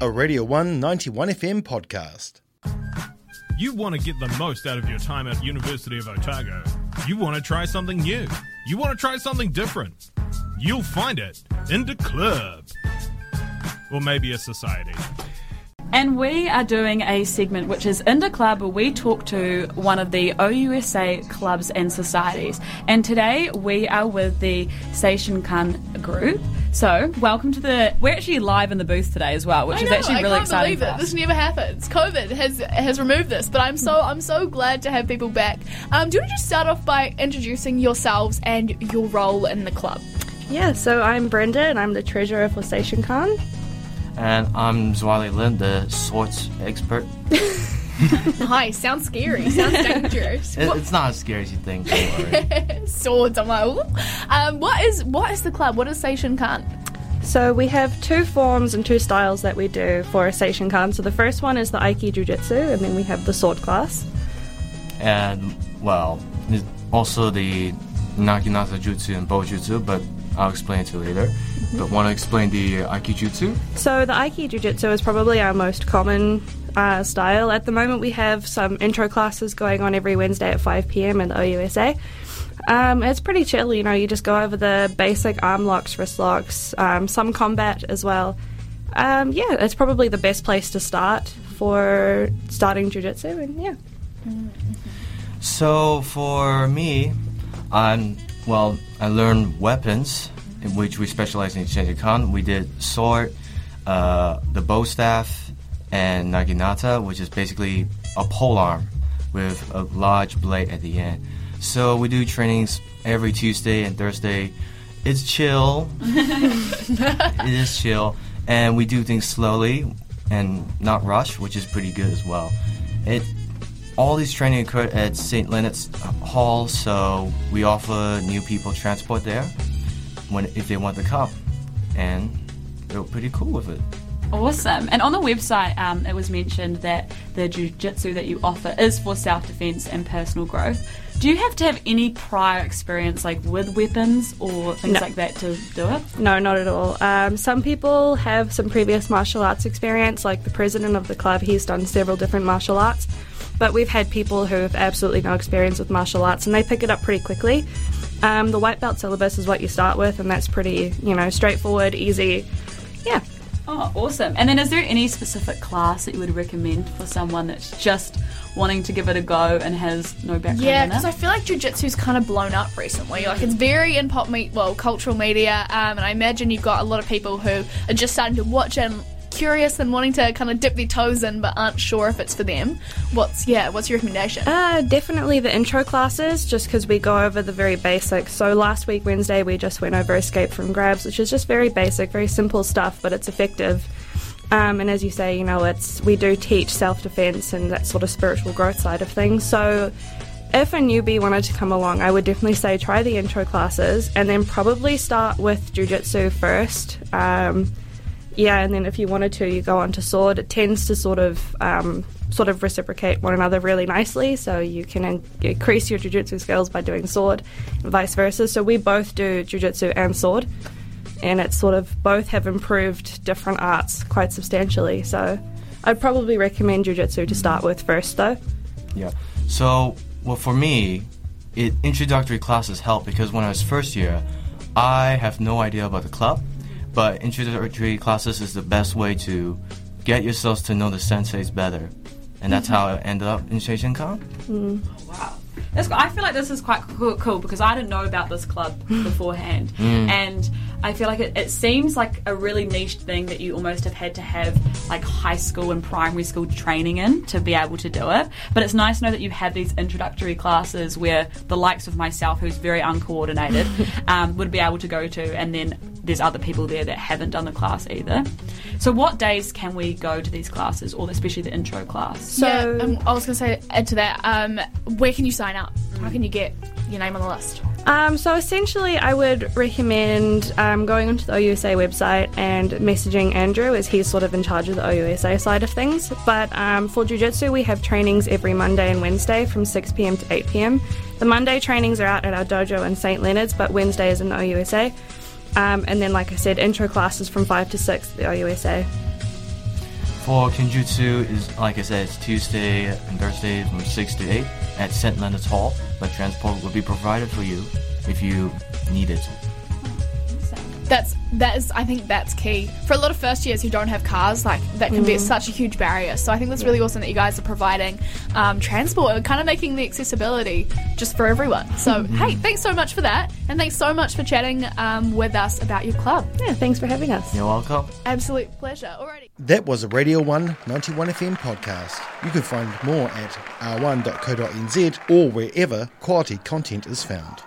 a Radio 1 91 FM podcast. You want to get the most out of your time at University of Otago. You want to try something new. You want to try something different. You'll find it in the club. Or maybe a society. And we are doing a segment which is Inda Club where we talk to one of the OUSA clubs and societies. And today we are with the Seishinkan group. So, welcome to the. We're actually live in the booth today as well, which I is know, actually I really can't exciting. believe for it. us. This never happens. COVID has has removed this, but I'm so I'm so glad to have people back. Um, do you want to just start off by introducing yourselves and your role in the club? Yeah, so I'm Brenda and I'm the treasurer for Seishinkan. And I'm Zwali Lin, the sorts expert. Nice. Sounds scary. Sounds dangerous. It, it's not as scary as you think. Don't worry. Swords. I'm like, um, what is what is the club? What is Seishinkan? So we have two forms and two styles that we do for a Seishinkan. So the first one is the Aiki Jiu-Jitsu and then we have the sword class. and well, also the Naginata Jutsu and Bojutsu, but I'll explain it to you later. But want to explain the Aiki Aikijutsu? So the Aiki Jiu-Jitsu is probably our most common uh, style. At the moment we have some intro classes going on every Wednesday at 5pm in the OUSA. Um, it's pretty chill, you know, you just go over the basic arm locks, wrist locks, um, some combat as well. Um, yeah, it's probably the best place to start for starting jiu-jitsu and yeah. So for me, I'm well. I learned weapons, in which we specialize in Seishinkan. We did sword, uh, the bow staff, and naginata, which is basically a pole arm with a large blade at the end. So we do trainings every Tuesday and Thursday. It's chill. it is chill, and we do things slowly and not rush, which is pretty good as well. It all these training occurred at St. Leonard's Hall, so we offer new people transport there when if they want to come, and they were pretty cool with it. Awesome. And on the website, um, it was mentioned that the jiu-jitsu that you offer is for self-defense and personal growth. Do you have to have any prior experience, like with weapons or things No. like that, to do it? No, not at all. Um, some people have some previous martial arts experience, like the president of the club, he's done several different martial arts. But we've had people who have absolutely no experience with martial arts and they pick it up pretty quickly. Um, the white belt syllabus is what you start with, and that's pretty, you know, straightforward, easy. Yeah. Oh, awesome. And then is there any specific class that you would recommend for someone that's just wanting to give it a go and has no background Yeah, because? I feel like jujitsu's kind of blown up recently. Like it's very in pop, me- well, cultural media, um, and I imagine you've got a lot of people who are just starting to watch and curious and wanting to kind of dip their toes in, but aren't sure if it's for them. What's yeah? What's your recommendation? Uh, definitely the intro classes, just because we go over the very basics. So last week, Wednesday, we just went over Escape from Grabs, which is just very basic, very simple stuff, but it's effective. Um, and as you say, you know, it's we do teach self defense and that sort of spiritual growth side of things. So if a newbie wanted to come along, I would definitely say try the intro classes and then probably start with jujitsu first. Um, yeah, and then if you wanted to, you go on to sword. It tends to sort of um, sort of reciprocate one another really nicely, so you can in- increase your jujitsu skills by doing sword, and vice versa. So we both do jujitsu and sword, and it's sort of both have improved different arts quite substantially. So I'd probably recommend jujitsu to start with first, though. Yeah. So, well, for me, it introductory classes help because when I was first year, I have no idea about the club, but introductory classes is the best way to get yourselves to know the senseis better, and that's how I ended up in Seishinkan. Wow. That's, I feel like this is quite cool, cool because I didn't know about this club beforehand. And I feel like it, it seems like a really niche thing that you almost have had to have like high school and primary school training in to be able to do it. But it's nice to know that you have these introductory classes where the likes of myself, who's very uncoordinated, um, would be able to go to. And then there's other people there that haven't done the class either. So, what days can we go to these classes, or especially the intro class? So yeah, um, I was going to say add to that. Um, where can you sign up? How can you get your name on the list? Um, so essentially, I would recommend um, going onto the OUSA website and messaging Andrew, as he's sort of in charge of the OUSA side of things. But um, for Jiu Jitsu, we have trainings every Monday and Wednesday from 6 pm to 8 pm. The Monday trainings are out at our dojo in St. Leonard's, but Wednesday is in the OUSA. Um, and then, like I said, intro classes from 5 to 6 at the OUSA. For Kenjutsu is like I said, it's Tuesday and Thursday from six to eight at St. Leonard's Hall. But transport will be provided for you if you need it. That's that is I think that's key for a lot of first years who don't have cars. Like that can be such a huge barrier. So I think that's really awesome that you guys are providing um, transport and kind of making the accessibility just for everyone. So hey, thanks so much for that, and thanks so much for chatting um, with us about your club. Yeah, thanks for having us. You're welcome. Absolute pleasure. Alrighty. That was a Radio 1 91FM podcast. You can find more at r1.co.nz or wherever quality content is found.